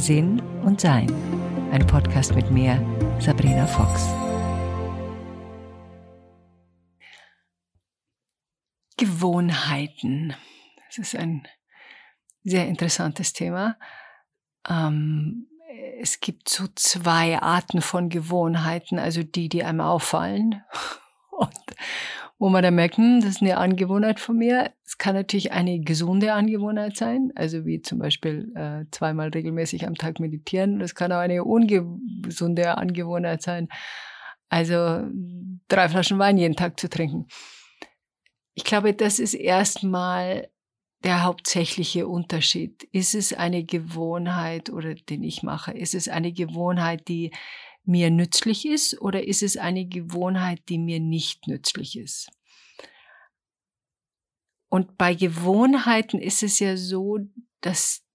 Sinn und Sein. Ein Podcast mit mir, Sabrina Fox. Gewohnheiten. Das ist ein sehr interessantes Thema. Ähm, es gibt so zwei Arten von Gewohnheiten, also die, die einem auffallen und wo man dann merkt, hm, das ist eine Angewohnheit von mir. Es kann natürlich eine gesunde Angewohnheit sein, also wie zum Beispiel äh, zweimal regelmäßig am Tag meditieren. Das kann auch eine ungesunde Angewohnheit sein, also drei Flaschen Wein jeden Tag zu trinken. Ich glaube, das ist erstmal der hauptsächliche Unterschied. Ist es eine Gewohnheit oder den ich mache? Ist es eine Gewohnheit, die mir nützlich ist oder ist es eine Gewohnheit, die mir nicht nützlich ist? Und bei Gewohnheiten ist es ja so, dass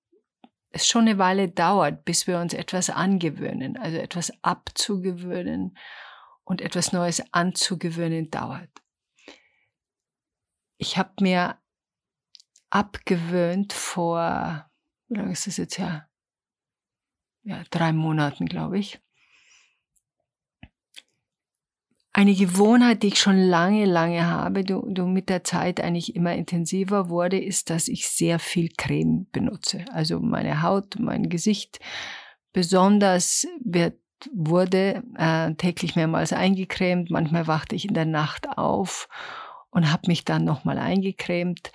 es schon eine Weile dauert, bis wir uns etwas angewöhnen, also etwas abzugewöhnen und etwas Neues anzugewöhnen dauert. Ich habe mir abgewöhnt vor, wie lange ist das jetzt her? Ja, drei Monaten, glaube ich. Eine Gewohnheit, die ich schon lange, lange habe, du, du mit der Zeit eigentlich immer intensiver wurde, ist, dass ich sehr viel Creme benutze. Also meine Haut, mein Gesicht besonders wird wurde äh, täglich mehrmals eingecremt. Manchmal wachte ich in der Nacht auf und habe mich dann nochmal eingecremt.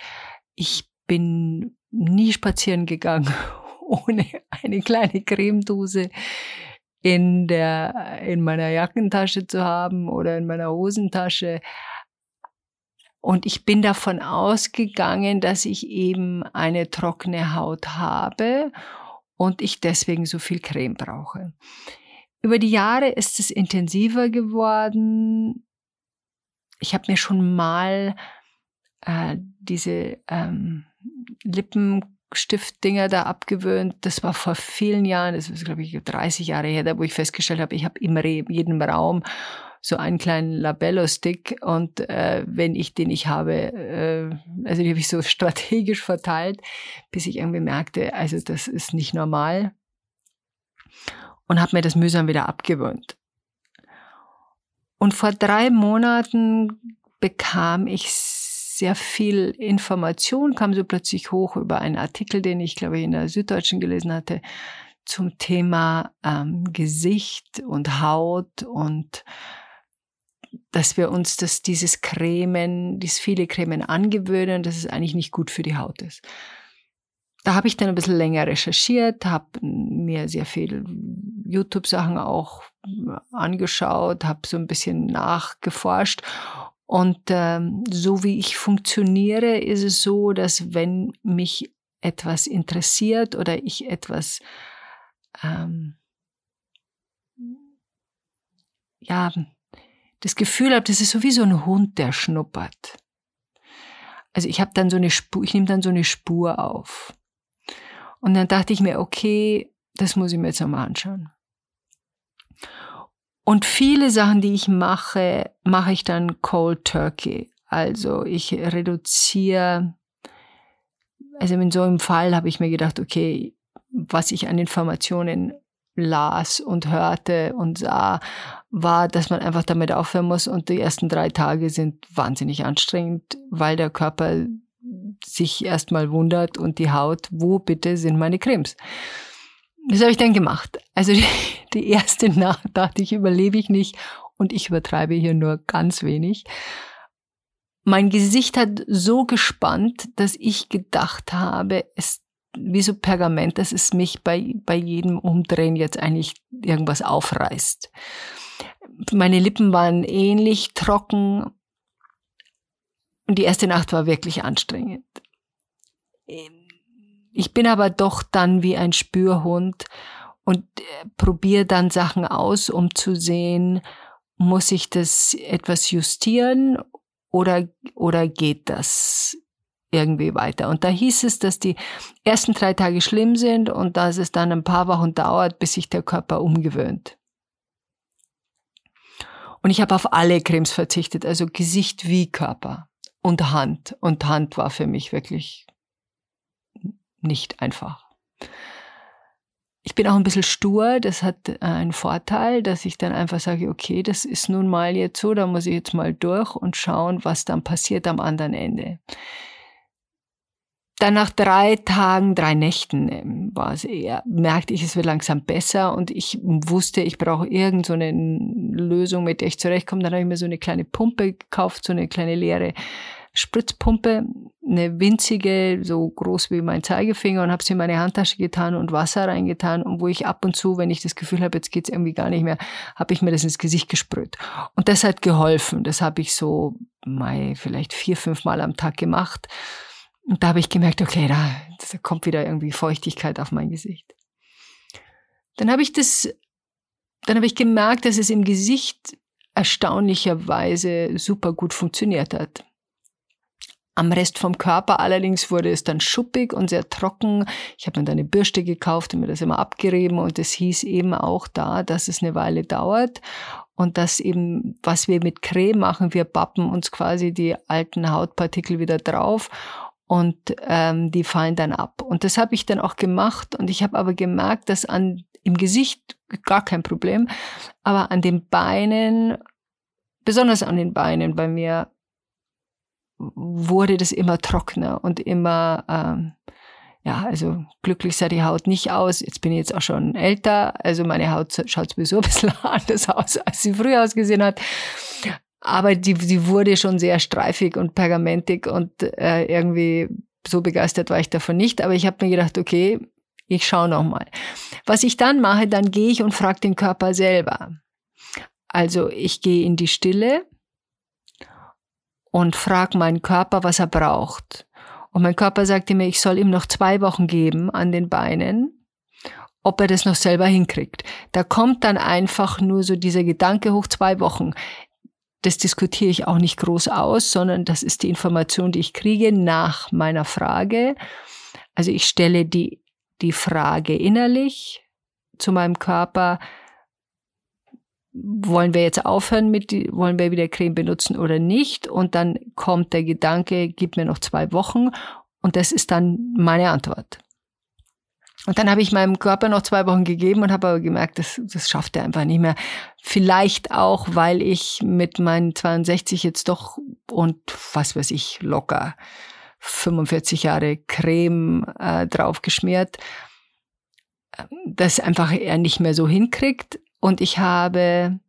Ich bin nie spazieren gegangen ohne eine kleine Cremedose in der, in meiner Jackentasche zu haben oder in meiner Hosentasche. Und ich bin davon ausgegangen, dass ich eben eine trockene Haut habe und ich deswegen so viel Creme brauche. Über die Jahre ist es intensiver geworden. Ich habe mir schon mal äh, diese ähm, Lippenstiftdinger da abgewöhnt. Das war vor vielen Jahren, das ist glaube ich 30 Jahre her, da wo ich festgestellt habe, ich habe immer in jedem Raum so einen kleinen Labello-Stick und äh, wenn ich den nicht habe, äh, also die habe ich so strategisch verteilt, bis ich irgendwie merkte, also das ist nicht normal und habe mir das mühsam wieder abgewöhnt. Und vor drei Monaten bekam ich sehr viel Information kam so plötzlich hoch über einen Artikel, den ich, glaube ich, in der Süddeutschen gelesen hatte, zum Thema ähm, Gesicht und Haut und dass wir uns das, dieses Cremen, dieses viele Cremen angewöhnen, dass es eigentlich nicht gut für die Haut ist. Da habe ich dann ein bisschen länger recherchiert, habe mir sehr viel YouTube-Sachen auch angeschaut, habe so ein bisschen nachgeforscht und ähm, so wie ich funktioniere, ist es so, dass wenn mich etwas interessiert oder ich etwas ähm, ja das Gefühl habe, das ist so wie so ein Hund, der schnuppert. Also ich habe dann so eine Spur, ich nehme dann so eine Spur auf. Und dann dachte ich mir, okay, das muss ich mir jetzt nochmal anschauen. Und viele Sachen, die ich mache, mache ich dann cold turkey. Also ich reduziere, also in so einem Fall habe ich mir gedacht, okay, was ich an Informationen las und hörte und sah, war, dass man einfach damit aufhören muss. Und die ersten drei Tage sind wahnsinnig anstrengend, weil der Körper sich erstmal wundert und die Haut, wo bitte sind meine Cremes? Das habe ich dann gemacht. Also die, die erste Nacht dachte ich, überlebe ich nicht und ich übertreibe hier nur ganz wenig. Mein Gesicht hat so gespannt, dass ich gedacht habe, es wie so Pergament, dass es mich bei, bei jedem Umdrehen jetzt eigentlich irgendwas aufreißt. Meine Lippen waren ähnlich trocken und die erste Nacht war wirklich anstrengend. Ich bin aber doch dann wie ein Spürhund und äh, probiere dann Sachen aus, um zu sehen, muss ich das etwas justieren oder, oder geht das irgendwie weiter? Und da hieß es, dass die ersten drei Tage schlimm sind und dass es dann ein paar Wochen dauert, bis sich der Körper umgewöhnt. Und ich habe auf alle Cremes verzichtet, also Gesicht wie Körper und Hand. Und Hand war für mich wirklich nicht einfach. Ich bin auch ein bisschen stur, das hat äh, einen Vorteil, dass ich dann einfach sage, okay, das ist nun mal jetzt so, da muss ich jetzt mal durch und schauen, was dann passiert am anderen Ende. Dann nach drei Tagen, drei Nächten ähm, war es eher, merkte ich, es wird langsam besser und ich wusste, ich brauche irgend so eine Lösung, mit der ich zurechtkomme. Dann habe ich mir so eine kleine Pumpe gekauft, so eine kleine leere Spritzpumpe, eine winzige, so groß wie mein Zeigefinger und habe sie in meine Handtasche getan und Wasser reingetan und wo ich ab und zu, wenn ich das Gefühl habe, jetzt geht's irgendwie gar nicht mehr, habe ich mir das ins Gesicht gesprüht. Und das hat geholfen. Das habe ich so mal vielleicht vier, fünf Mal am Tag gemacht. Und da habe ich gemerkt, okay, da, da kommt wieder irgendwie Feuchtigkeit auf mein Gesicht. Dann habe ich das, dann habe ich gemerkt, dass es im Gesicht erstaunlicherweise super gut funktioniert hat. Am Rest vom Körper allerdings wurde es dann schuppig und sehr trocken. Ich habe mir dann eine Bürste gekauft und mir das immer abgerieben und es hieß eben auch da, dass es eine Weile dauert und dass eben, was wir mit Creme machen, wir bappen uns quasi die alten Hautpartikel wieder drauf und ähm, die fallen dann ab. Und das habe ich dann auch gemacht und ich habe aber gemerkt, dass an im Gesicht gar kein Problem, aber an den Beinen, besonders an den Beinen bei mir, wurde das immer trockener und immer, ähm, ja, also glücklich sah die Haut nicht aus. Jetzt bin ich jetzt auch schon älter, also meine Haut schaut sowieso ein bisschen anders aus, als sie früher ausgesehen hat. Aber die, die wurde schon sehr streifig und pergamentig und äh, irgendwie so begeistert war ich davon nicht. Aber ich habe mir gedacht, okay, ich schaue noch mal. Was ich dann mache, dann gehe ich und frage den Körper selber. Also ich gehe in die Stille und frage meinen Körper, was er braucht. Und mein Körper sagte mir, ich soll ihm noch zwei Wochen geben an den Beinen, ob er das noch selber hinkriegt. Da kommt dann einfach nur so dieser Gedanke hoch, zwei Wochen das diskutiere ich auch nicht groß aus, sondern das ist die Information, die ich kriege nach meiner Frage. Also ich stelle die, die Frage innerlich zu meinem Körper, wollen wir jetzt aufhören mit, wollen wir wieder Creme benutzen oder nicht? Und dann kommt der Gedanke, gib mir noch zwei Wochen. Und das ist dann meine Antwort. Und dann habe ich meinem Körper noch zwei Wochen gegeben und habe aber gemerkt, das, das schafft er einfach nicht mehr. Vielleicht auch, weil ich mit meinen 62 jetzt doch und was weiß ich, locker 45 Jahre Creme äh, draufgeschmiert, das einfach er nicht mehr so hinkriegt. Und ich habe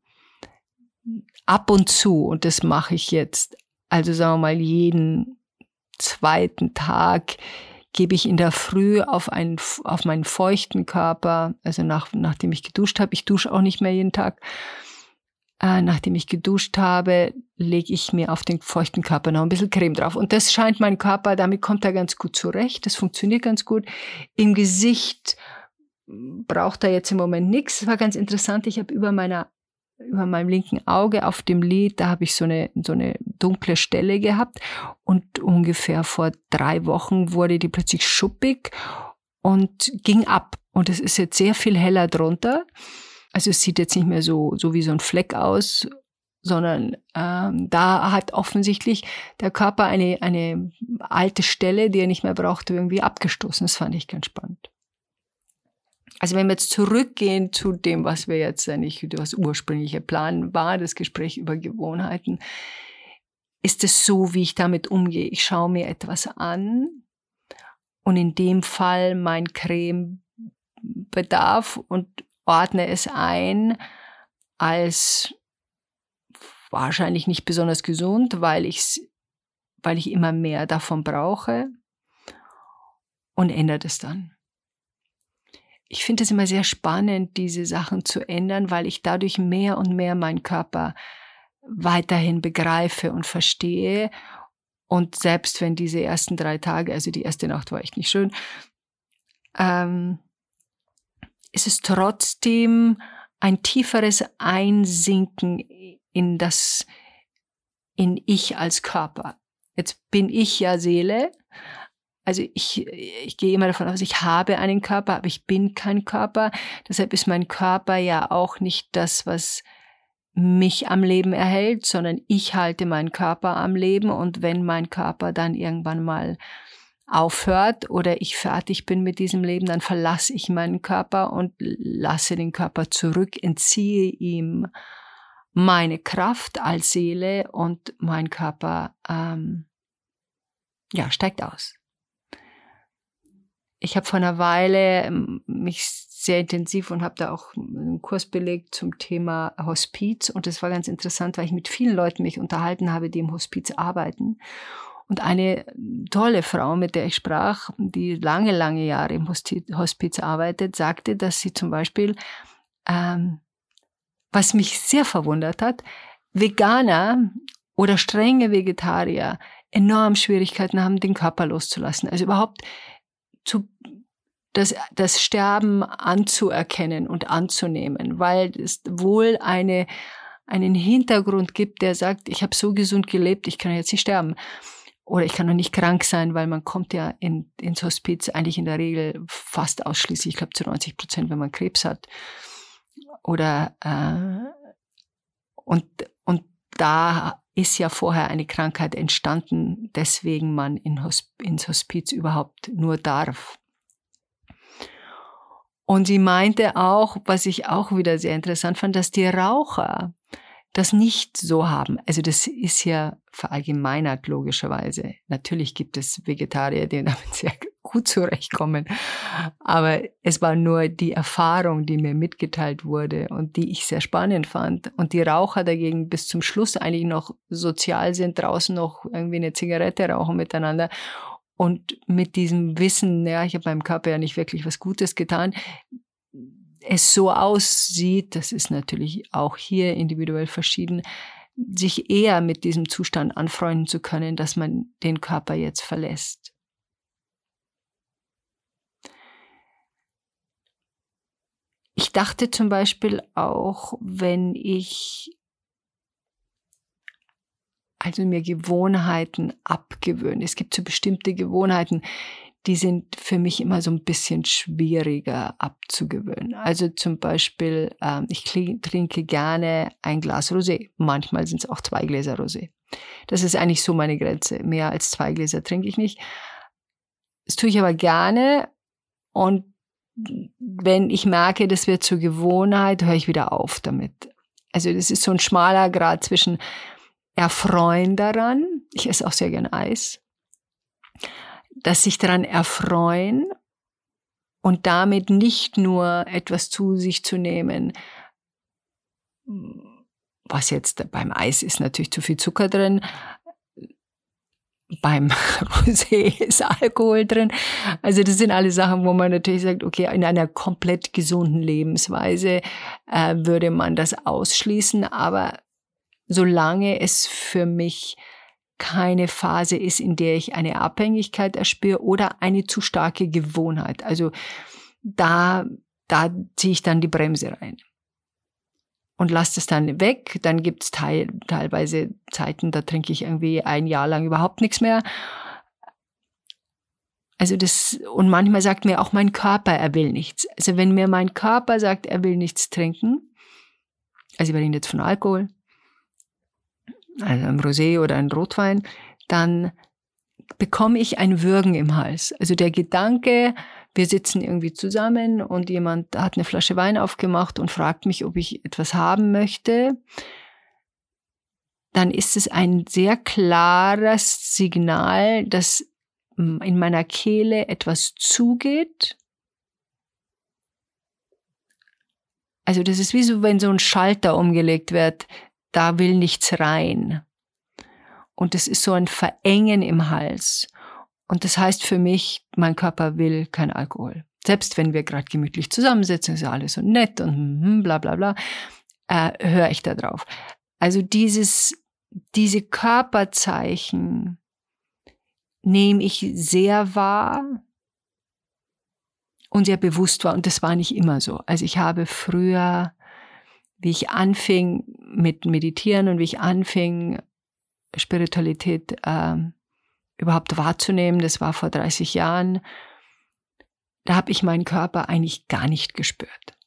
ab und zu, und das mache ich jetzt, also sagen wir mal jeden zweiten Tag, gebe ich in der Früh auf, einen, auf meinen feuchten Körper, also nach, nachdem ich geduscht habe, ich dusche auch nicht mehr jeden Tag, äh, nachdem ich geduscht habe, lege ich mir auf den feuchten Körper noch ein bisschen Creme drauf. Und das scheint mein Körper, damit kommt er ganz gut zurecht, das funktioniert ganz gut. Im Gesicht braucht er jetzt im Moment nichts. War ganz interessant, ich habe über meiner über meinem linken Auge auf dem Lid, da habe ich so eine, so eine dunkle Stelle gehabt und ungefähr vor drei Wochen wurde die plötzlich schuppig und ging ab. Und es ist jetzt sehr viel heller drunter. Also es sieht jetzt nicht mehr so, so wie so ein Fleck aus, sondern ähm, da hat offensichtlich der Körper eine, eine alte Stelle, die er nicht mehr brauchte, irgendwie abgestoßen. Das fand ich ganz spannend. Also wenn wir jetzt zurückgehen zu dem, was wir jetzt eigentlich, was ursprüngliche Plan war, das Gespräch über Gewohnheiten, ist es so, wie ich damit umgehe. Ich schaue mir etwas an und in dem Fall mein Cremebedarf und ordne es ein als wahrscheinlich nicht besonders gesund, weil ich weil ich immer mehr davon brauche und ändert es dann ich finde es immer sehr spannend, diese Sachen zu ändern, weil ich dadurch mehr und mehr meinen Körper weiterhin begreife und verstehe. Und selbst wenn diese ersten drei Tage, also die erste Nacht war echt nicht schön, ähm, ist es trotzdem ein tieferes Einsinken in das, in ich als Körper. Jetzt bin ich ja Seele, also ich, ich gehe immer davon aus, ich habe einen Körper, aber ich bin kein Körper. Deshalb ist mein Körper ja auch nicht das, was mich am Leben erhält, sondern ich halte meinen Körper am Leben und wenn mein Körper dann irgendwann mal aufhört oder ich fertig bin mit diesem Leben, dann verlasse ich meinen Körper und lasse den Körper zurück, entziehe ihm meine Kraft als Seele und mein Körper ähm, ja steigt aus. Ich habe vor einer Weile ähm, mich sehr intensiv und habe da auch einen Kurs belegt zum Thema Hospiz und das war ganz interessant, weil ich mit vielen Leuten mich unterhalten habe, die im Hospiz arbeiten und eine tolle Frau, mit der ich sprach, die lange, lange Jahre im Hospiz arbeitet, sagte, dass sie zum Beispiel, ähm, was mich sehr verwundert hat, Veganer oder strenge Vegetarier enorm Schwierigkeiten haben, den Körper loszulassen. Also überhaupt zu, das, das Sterben anzuerkennen und anzunehmen, weil es wohl eine, einen Hintergrund gibt, der sagt, ich habe so gesund gelebt, ich kann jetzt nicht sterben oder ich kann noch nicht krank sein, weil man kommt ja in, ins Hospiz eigentlich in der Regel fast ausschließlich, ich glaube zu 90 Prozent, wenn man Krebs hat. Oder äh, und, und da ist ja vorher eine Krankheit entstanden, deswegen man in Hosp ins Hospiz überhaupt nur darf. Und sie meinte auch, was ich auch wieder sehr interessant fand, dass die Raucher das nicht so haben. Also das ist ja verallgemeinert logischerweise. Natürlich gibt es Vegetarier, die damit sehr gut zurechtkommen. Aber es war nur die Erfahrung, die mir mitgeteilt wurde und die ich sehr spannend fand. Und die Raucher dagegen bis zum Schluss eigentlich noch sozial sind, draußen noch irgendwie eine Zigarette rauchen miteinander. Und mit diesem Wissen, ja, ich habe meinem Körper ja nicht wirklich was Gutes getan, es so aussieht, das ist natürlich auch hier individuell verschieden, sich eher mit diesem Zustand anfreunden zu können, dass man den Körper jetzt verlässt. Ich dachte zum Beispiel auch, wenn ich also mir Gewohnheiten abgewöhne. Es gibt so bestimmte Gewohnheiten, die sind für mich immer so ein bisschen schwieriger abzugewöhnen. Also zum Beispiel, ähm, ich trinke gerne ein Glas Rosé. Manchmal sind es auch zwei Gläser Rosé. Das ist eigentlich so meine Grenze. Mehr als zwei Gläser trinke ich nicht. Das tue ich aber gerne und wenn ich merke, das wird zur Gewohnheit, höre ich wieder auf damit. Also das ist so ein schmaler Grad zwischen Erfreuen daran. Ich esse auch sehr gerne Eis dass sich daran erfreuen und damit nicht nur etwas zu sich zu nehmen, was jetzt beim Eis ist natürlich zu viel Zucker drin, beim Rosé ist Alkohol drin. Also das sind alle Sachen, wo man natürlich sagt, okay, in einer komplett gesunden Lebensweise äh, würde man das ausschließen, aber solange es für mich keine Phase ist, in der ich eine Abhängigkeit erspüre oder eine zu starke Gewohnheit. Also da, da ziehe ich dann die Bremse rein und lasse es dann weg. Dann gibt es teil, teilweise Zeiten, da trinke ich irgendwie ein Jahr lang überhaupt nichts mehr. Also das, und manchmal sagt mir auch mein Körper, er will nichts. Also wenn mir mein Körper sagt, er will nichts trinken, also wir reden jetzt von Alkohol, also ein Rosé oder ein Rotwein, dann bekomme ich ein Würgen im Hals. Also der Gedanke, wir sitzen irgendwie zusammen und jemand hat eine Flasche Wein aufgemacht und fragt mich, ob ich etwas haben möchte, dann ist es ein sehr klares Signal, dass in meiner Kehle etwas zugeht. Also das ist wie so, wenn so ein Schalter umgelegt wird da will nichts rein. Und es ist so ein Verengen im Hals. Und das heißt für mich, mein Körper will kein Alkohol. Selbst wenn wir gerade gemütlich zusammensitzen, ist ja alles so nett und hm, bla bla bla, äh, höre ich da drauf. Also dieses, diese Körperzeichen nehme ich sehr wahr und sehr bewusst wahr. Und das war nicht immer so. Also ich habe früher wie ich anfing mit Meditieren und wie ich anfing, Spiritualität äh, überhaupt wahrzunehmen, das war vor 30 Jahren, da habe ich meinen Körper eigentlich gar nicht gespürt.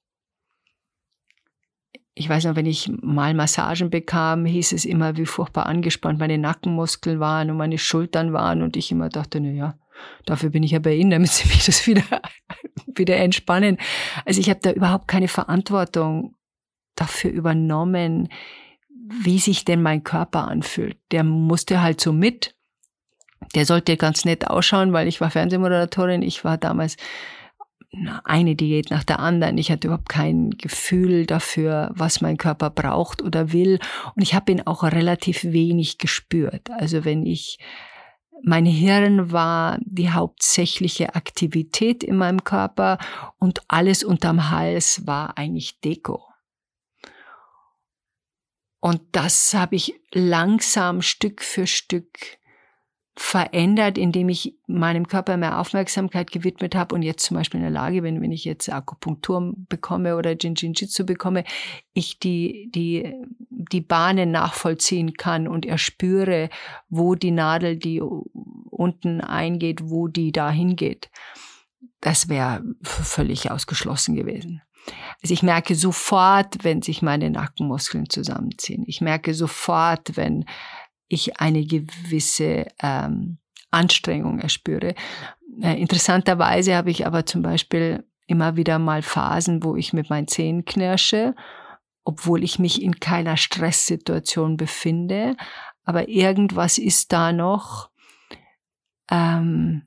Ich weiß noch, wenn ich mal Massagen bekam, hieß es immer, wie furchtbar angespannt meine Nackenmuskeln waren und meine Schultern waren und ich immer dachte, na ja, Dafür bin ich ja bei Ihnen, damit Sie mich das wieder, wieder entspannen. Also ich habe da überhaupt keine Verantwortung dafür übernommen, wie sich denn mein Körper anfühlt. Der musste halt so mit. Der sollte ganz nett ausschauen, weil ich war Fernsehmoderatorin. Ich war damals eine Diät nach der anderen. Ich hatte überhaupt kein Gefühl dafür, was mein Körper braucht oder will. Und ich habe ihn auch relativ wenig gespürt. Also wenn ich, mein Hirn war die hauptsächliche Aktivität in meinem Körper und alles unterm Hals war eigentlich Deko. Und das habe ich langsam Stück für Stück verändert, indem ich meinem Körper mehr Aufmerksamkeit gewidmet habe und jetzt zum Beispiel in der Lage bin, wenn ich jetzt Akupunktur bekomme oder Jinjinjitsu bekomme, ich die, die, die Bahnen nachvollziehen kann und erspüre, wo die Nadel, die unten eingeht, wo die da hingeht. Das wäre völlig ausgeschlossen gewesen. Also ich merke sofort, wenn sich meine Nackenmuskeln zusammenziehen. Ich merke sofort, wenn ich eine gewisse ähm, Anstrengung erspüre. Äh, interessanterweise habe ich aber zum Beispiel immer wieder mal Phasen, wo ich mit meinen Zähnen knirsche, obwohl ich mich in keiner Stresssituation befinde. Aber irgendwas ist da noch. Ähm,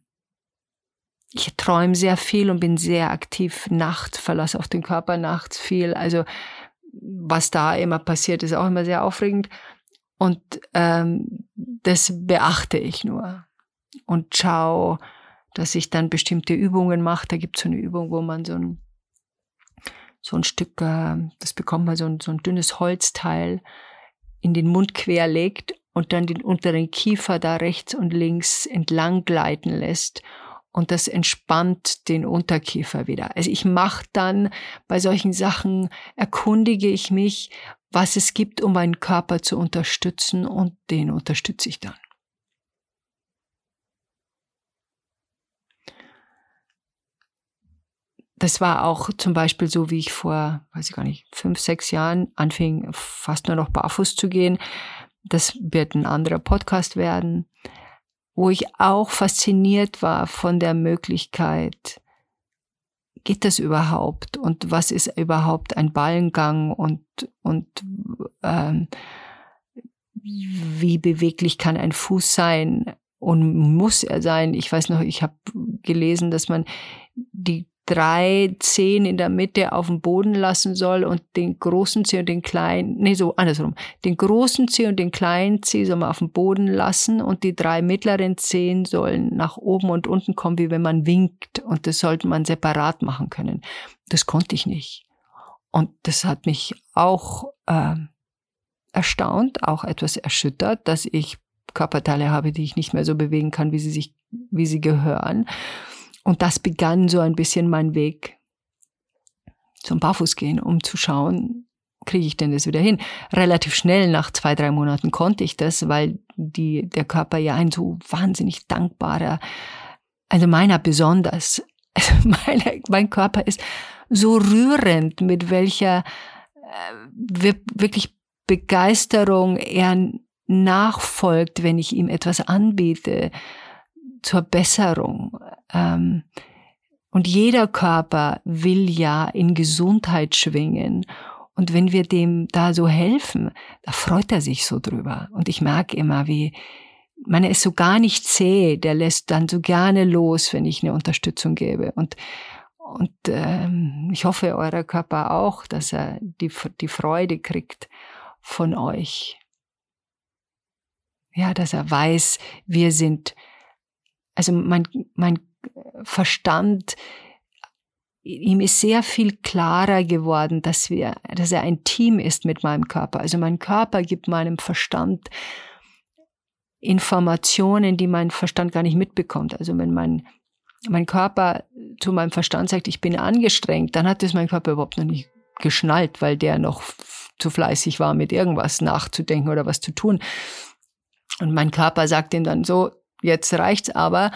ich träume sehr viel und bin sehr aktiv nachts, verlasse auch den Körper nachts viel. Also was da immer passiert, ist auch immer sehr aufregend. Und ähm, das beachte ich nur und schaue, dass ich dann bestimmte Übungen mache. Da gibt es so eine Übung, wo man so ein, so ein Stück, äh, das bekommt man so ein, so ein dünnes Holzteil in den Mund quer legt und dann den unteren Kiefer da rechts und links entlang gleiten lässt und das entspannt den Unterkiefer wieder. Also ich mache dann bei solchen Sachen, erkundige ich mich, was es gibt, um meinen Körper zu unterstützen und den unterstütze ich dann. Das war auch zum Beispiel so, wie ich vor, weiß ich gar nicht, fünf, sechs Jahren anfing, fast nur noch barfuß zu gehen. Das wird ein anderer Podcast werden wo ich auch fasziniert war von der Möglichkeit, geht das überhaupt? Und was ist überhaupt ein Ballengang? Und, und ähm, wie beweglich kann ein Fuß sein? Und muss er sein. Ich weiß noch, ich habe gelesen, dass man die drei Zehen in der Mitte auf dem Boden lassen soll und den großen Zeh und den kleinen, nee, so andersrum, den großen Zeh und den kleinen Zeh soll man auf dem Boden lassen und die drei mittleren Zehen sollen nach oben und unten kommen, wie wenn man winkt und das sollte man separat machen können. Das konnte ich nicht. Und das hat mich auch äh, erstaunt, auch etwas erschüttert, dass ich Körperteile habe, die ich nicht mehr so bewegen kann, wie sie sich, wie sie gehören. Und das begann so ein bisschen mein Weg zum Barfußgehen, um zu schauen, kriege ich denn das wieder hin? Relativ schnell, nach zwei, drei Monaten konnte ich das, weil die, der Körper ja ein so wahnsinnig dankbarer, also meiner besonders, also meine, mein Körper ist so rührend, mit welcher äh, wirklich Begeisterung er nachfolgt, wenn ich ihm etwas anbiete zur Besserung. Ähm, und jeder Körper will ja in Gesundheit schwingen. Und wenn wir dem da so helfen, da freut er sich so drüber. Und ich merke immer, wie, man ist so gar nicht zäh, der lässt dann so gerne los, wenn ich eine Unterstützung gebe. Und, und ähm, ich hoffe, euer Körper auch, dass er die, die Freude kriegt von euch. Ja, dass er weiß, wir sind also mein, mein Verstand, ihm ist sehr viel klarer geworden, dass wir, dass er ein Team ist mit meinem Körper. Also mein Körper gibt meinem Verstand Informationen, die mein Verstand gar nicht mitbekommt. Also wenn mein, mein Körper zu meinem Verstand sagt, ich bin angestrengt, dann hat das mein Körper überhaupt noch nicht geschnallt, weil der noch zu fleißig war, mit irgendwas nachzudenken oder was zu tun. Und mein Körper sagt ihm dann so, jetzt reicht's aber.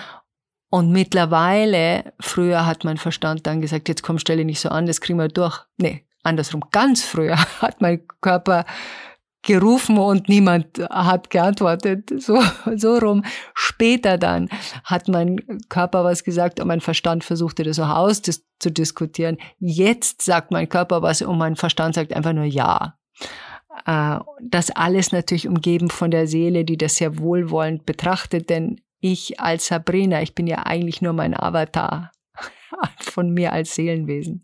Und mittlerweile, früher hat mein Verstand dann gesagt, jetzt komm, stelle nicht so an, das kriegen wir durch. Nee, andersrum. Ganz früher hat mein Körper gerufen und niemand hat geantwortet. So, so rum. Später dann hat mein Körper was gesagt und mein Verstand versuchte das auch auszudiskutieren. Jetzt sagt mein Körper was und mein Verstand sagt einfach nur ja. Äh, das alles natürlich umgeben von der Seele, die das sehr wohlwollend betrachtet, denn ich als Sabrina, ich bin ja eigentlich nur mein Avatar von mir als Seelenwesen.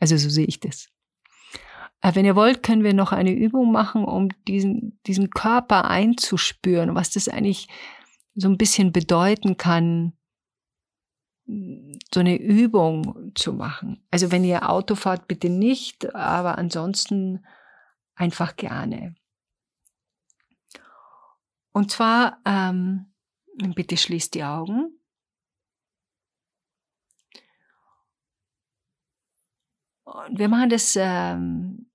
Also so sehe ich das. Äh, wenn ihr wollt, können wir noch eine Übung machen, um diesen, diesen Körper einzuspüren, was das eigentlich so ein bisschen bedeuten kann, so eine Übung zu machen. Also wenn ihr Auto fahrt, bitte nicht, aber ansonsten einfach gerne. Und zwar, ähm, bitte schließt die Augen. Und wir machen das, ähm,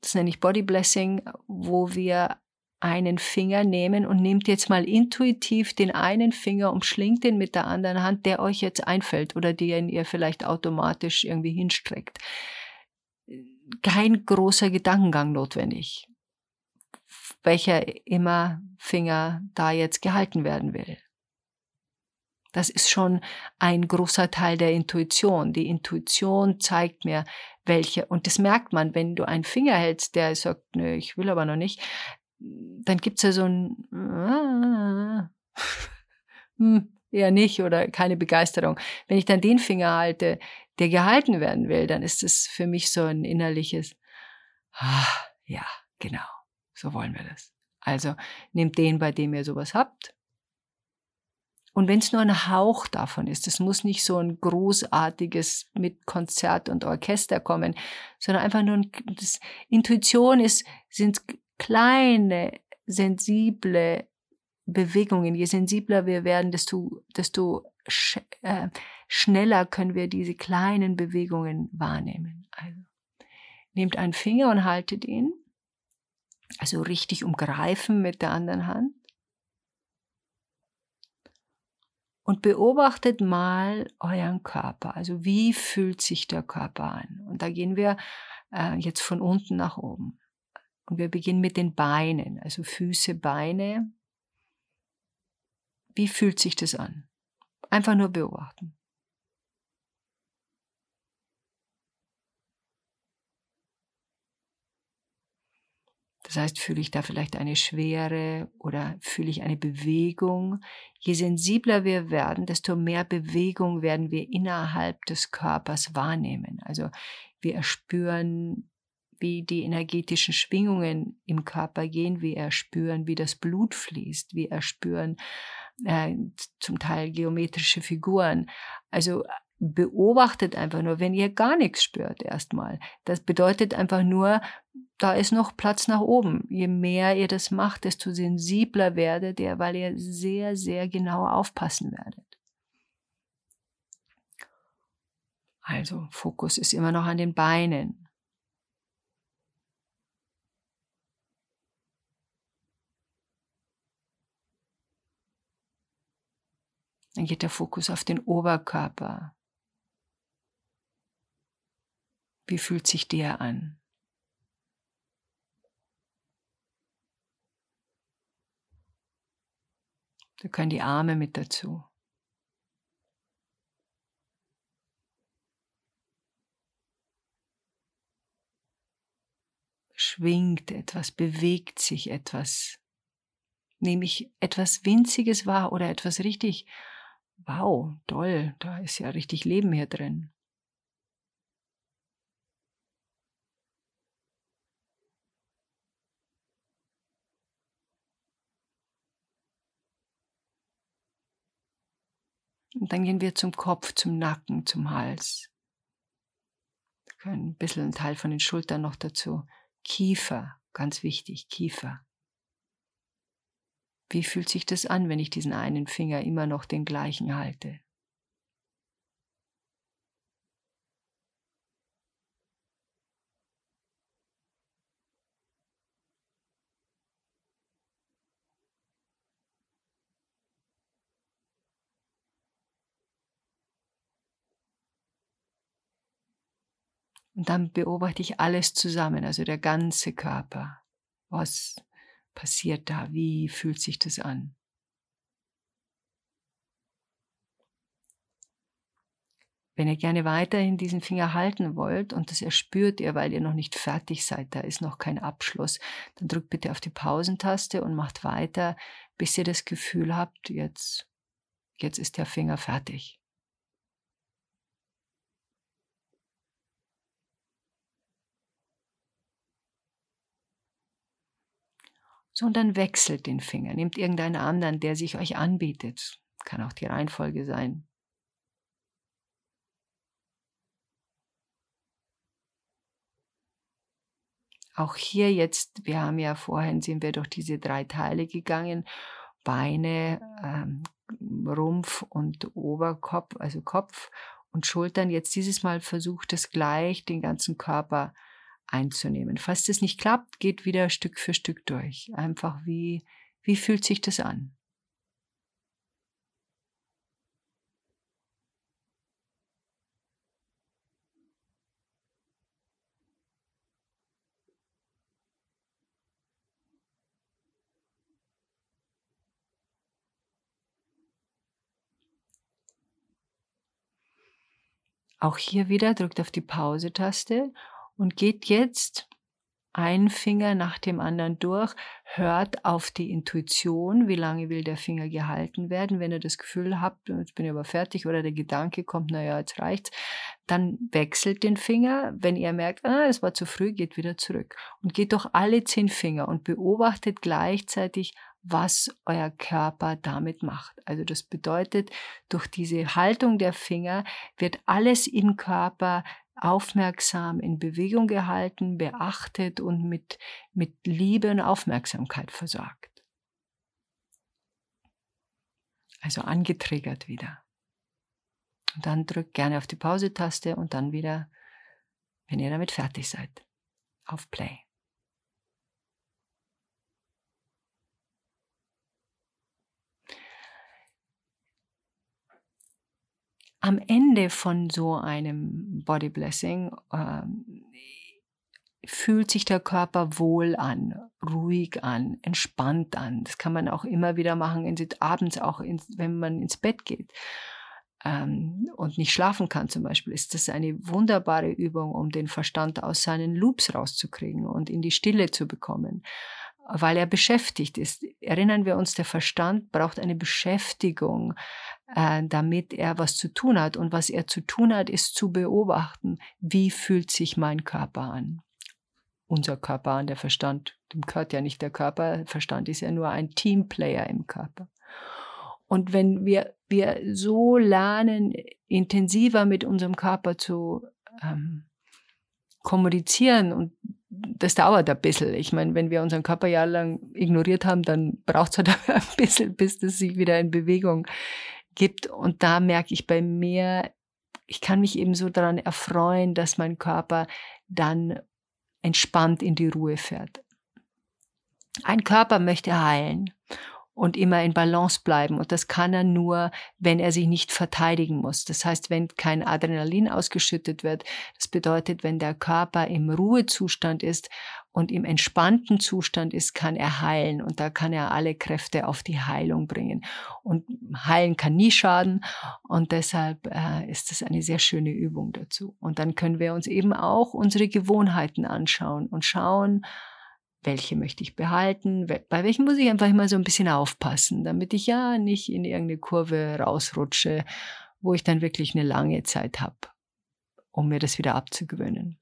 das nenne ich Body Blessing, wo wir einen Finger nehmen und nehmt jetzt mal intuitiv den einen Finger, umschlingt den mit der anderen Hand, der euch jetzt einfällt oder den ihr vielleicht automatisch irgendwie hinstreckt. Kein großer Gedankengang notwendig, welcher immer Finger da jetzt gehalten werden will. Das ist schon ein großer Teil der Intuition. Die Intuition zeigt mir, welche, und das merkt man, wenn du einen Finger hältst, der sagt, nö, ich will aber noch nicht, dann gibt's ja so ein hm, eher nicht oder keine Begeisterung. Wenn ich dann den Finger halte, der gehalten werden will, dann ist es für mich so ein innerliches, ah, ja, genau, so wollen wir das. Also nehmt den, bei dem ihr sowas habt, und wenn es nur ein Hauch davon ist, es muss nicht so ein großartiges mit Konzert und Orchester kommen, sondern einfach nur ein, das, Intuition ist, sind kleine, sensible Bewegungen. Je sensibler wir werden, desto, desto sch, äh, schneller können wir diese kleinen Bewegungen wahrnehmen. Also, nehmt einen Finger und haltet ihn. Also richtig umgreifen mit der anderen Hand. und beobachtet mal euren Körper. Also wie fühlt sich der Körper an? Und da gehen wir äh, jetzt von unten nach oben. Und wir beginnen mit den Beinen, also Füße, Beine. Wie fühlt sich das an? Einfach nur beobachten. Das heißt, fühle ich da vielleicht eine Schwere oder fühle ich eine Bewegung? Je sensibler wir werden, desto mehr Bewegung werden wir innerhalb des Körpers wahrnehmen. Also wir erspüren, wie die energetischen Schwingungen im Körper gehen, wir erspüren, wie das Blut fließt, wir erspüren äh, zum Teil geometrische Figuren. Also beobachtet einfach nur, wenn ihr gar nichts spürt erstmal. Das bedeutet einfach nur, da ist noch Platz nach oben. Je mehr ihr das macht, desto sensibler werdet ihr, weil ihr sehr, sehr genau aufpassen werdet. Also Fokus ist immer noch an den Beinen. Dann geht der Fokus auf den Oberkörper. Wie fühlt sich der an? Da können die Arme mit dazu. Schwingt etwas, bewegt sich etwas. Nehme ich etwas Winziges wahr oder etwas richtig, wow, toll, da ist ja richtig Leben hier drin. Und dann gehen wir zum Kopf, zum Nacken, zum Hals. Wir können ein bisschen ein Teil von den Schultern noch dazu. Kiefer, ganz wichtig, Kiefer. Wie fühlt sich das an, wenn ich diesen einen Finger immer noch den gleichen halte? Und dann beobachte ich alles zusammen, also der ganze Körper. Was passiert da? Wie fühlt sich das an? Wenn ihr gerne weiterhin diesen Finger halten wollt und das erspürt ihr, weil ihr noch nicht fertig seid, da ist noch kein Abschluss, dann drückt bitte auf die Pausentaste und macht weiter, bis ihr das Gefühl habt, jetzt, jetzt ist der Finger fertig. So, und dann wechselt den Finger, nehmt irgendeinen anderen, der sich euch anbietet. Kann auch die Reihenfolge sein. Auch hier jetzt, wir haben ja vorhin, sind wir durch diese drei Teile gegangen, Beine, ähm, Rumpf und Oberkopf, also Kopf und Schultern. Jetzt dieses Mal versucht es gleich, den ganzen Körper einzunehmen. Falls das nicht klappt, geht wieder Stück für Stück durch. Einfach wie, wie fühlt sich das an? Auch hier wieder drückt auf die Pause-Taste und geht jetzt ein Finger nach dem anderen durch, hört auf die Intuition, wie lange will der Finger gehalten werden. Wenn ihr das Gefühl habt, jetzt bin ich aber fertig oder der Gedanke kommt, naja, jetzt reicht's, dann wechselt den Finger. Wenn ihr merkt, ah, es war zu früh, geht wieder zurück und geht durch alle zehn Finger und beobachtet gleichzeitig was euer Körper damit macht. Also das bedeutet, durch diese Haltung der Finger wird alles im Körper aufmerksam in Bewegung gehalten, beachtet und mit, mit Liebe und Aufmerksamkeit versorgt. Also angetriggert wieder. Und dann drückt gerne auf die Pause-Taste und dann wieder, wenn ihr damit fertig seid, auf Play. Am Ende von so einem Body Blessing äh, fühlt sich der Körper wohl an, ruhig an, entspannt an. Das kann man auch immer wieder machen, abends auch, ins, wenn man ins Bett geht ähm, und nicht schlafen kann zum Beispiel, ist das eine wunderbare Übung, um den Verstand aus seinen Loops rauszukriegen und in die Stille zu bekommen weil er beschäftigt ist. Erinnern wir uns, der Verstand braucht eine Beschäftigung, äh, damit er was zu tun hat. Und was er zu tun hat, ist zu beobachten, wie fühlt sich mein Körper an. Unser Körper an, der Verstand, dem gehört ja nicht der Körper, Verstand ist ja nur ein Teamplayer im Körper. Und wenn wir, wir so lernen, intensiver mit unserem Körper zu ähm, kommunizieren und das dauert ein bisschen. Ich meine, wenn wir unseren Körper jahrelang ignoriert haben, dann braucht es halt ein bisschen, bis das sich wieder in Bewegung gibt. Und da merke ich bei mir, ich kann mich eben so daran erfreuen, dass mein Körper dann entspannt in die Ruhe fährt. Ein Körper möchte heilen und immer in Balance bleiben. Und das kann er nur, wenn er sich nicht verteidigen muss. Das heißt, wenn kein Adrenalin ausgeschüttet wird, das bedeutet, wenn der Körper im Ruhezustand ist und im entspannten Zustand ist, kann er heilen und da kann er alle Kräfte auf die Heilung bringen. Und heilen kann nie schaden und deshalb äh, ist das eine sehr schöne Übung dazu. Und dann können wir uns eben auch unsere Gewohnheiten anschauen und schauen, welche möchte ich behalten, bei welchen muss ich einfach immer so ein bisschen aufpassen, damit ich ja nicht in irgendeine Kurve rausrutsche, wo ich dann wirklich eine lange Zeit habe, um mir das wieder abzugewöhnen.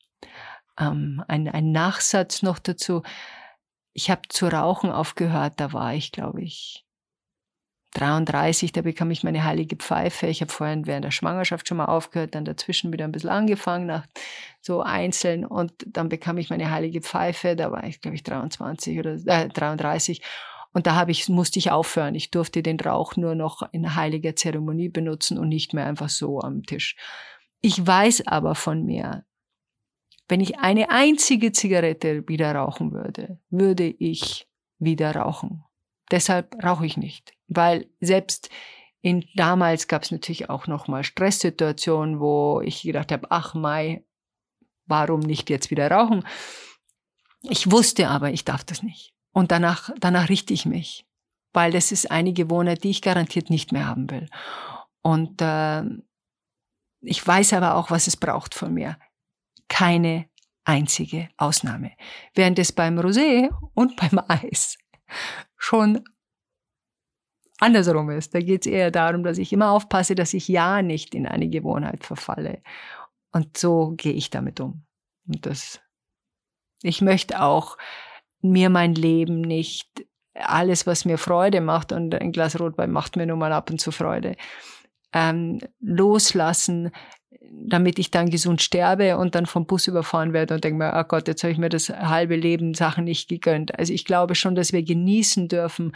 Ähm, ein, ein Nachsatz noch dazu. Ich habe zu rauchen aufgehört, da war ich, glaube ich, 33, da bekam ich meine heilige Pfeife. Ich habe vorhin während der Schwangerschaft schon mal aufgehört, dann dazwischen wieder ein bisschen angefangen, nach so einzeln und dann bekam ich meine heilige Pfeife. Da war ich, glaube ich, 23 oder äh, 33. Und da habe ich, musste ich aufhören. Ich durfte den Rauch nur noch in heiliger Zeremonie benutzen und nicht mehr einfach so am Tisch. Ich weiß aber von mir, wenn ich eine einzige Zigarette wieder rauchen würde, würde ich wieder rauchen. Deshalb rauche ich nicht, weil selbst in damals gab es natürlich auch noch mal Stresssituationen, wo ich gedacht habe, ach Mai, warum nicht jetzt wieder rauchen? Ich wusste aber, ich darf das nicht. Und danach, danach richte ich mich, weil das ist eine Gewohnheit, die ich garantiert nicht mehr haben will. Und äh, ich weiß aber auch, was es braucht von mir. Keine einzige Ausnahme. Während es beim Rosé und beim Eis schon andersrum ist. Da geht es eher darum, dass ich immer aufpasse, dass ich ja nicht in eine Gewohnheit verfalle. Und so gehe ich damit um. Und das, ich möchte auch mir mein Leben nicht alles, was mir Freude macht, und ein Glas Rotwein macht mir nun mal ab und zu Freude, ähm, loslassen, damit ich dann gesund sterbe und dann vom Bus überfahren werde und denke mir, oh Gott, jetzt habe ich mir das halbe Leben Sachen nicht gegönnt. Also ich glaube schon, dass wir genießen dürfen,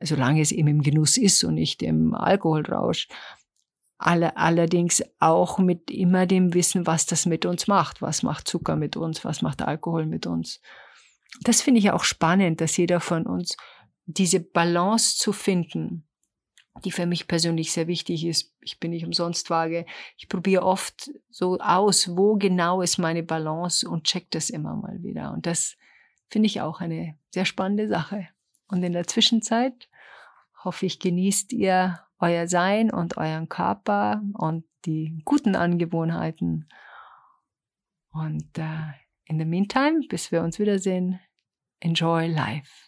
solange es eben im Genuss ist und nicht im Alkoholrausch. Alle, allerdings auch mit immer dem Wissen, was das mit uns macht. Was macht Zucker mit uns? Was macht Alkohol mit uns? Das finde ich auch spannend, dass jeder von uns diese Balance zu finden, die für mich persönlich sehr wichtig ist. Ich bin nicht umsonst vage. Ich probiere oft so aus, wo genau ist meine Balance und check das immer mal wieder. Und das finde ich auch eine sehr spannende Sache. Und in der Zwischenzeit hoffe ich, genießt ihr euer Sein und euren Körper und die guten Angewohnheiten. Und äh, in the meantime, bis wir uns wiedersehen, enjoy life.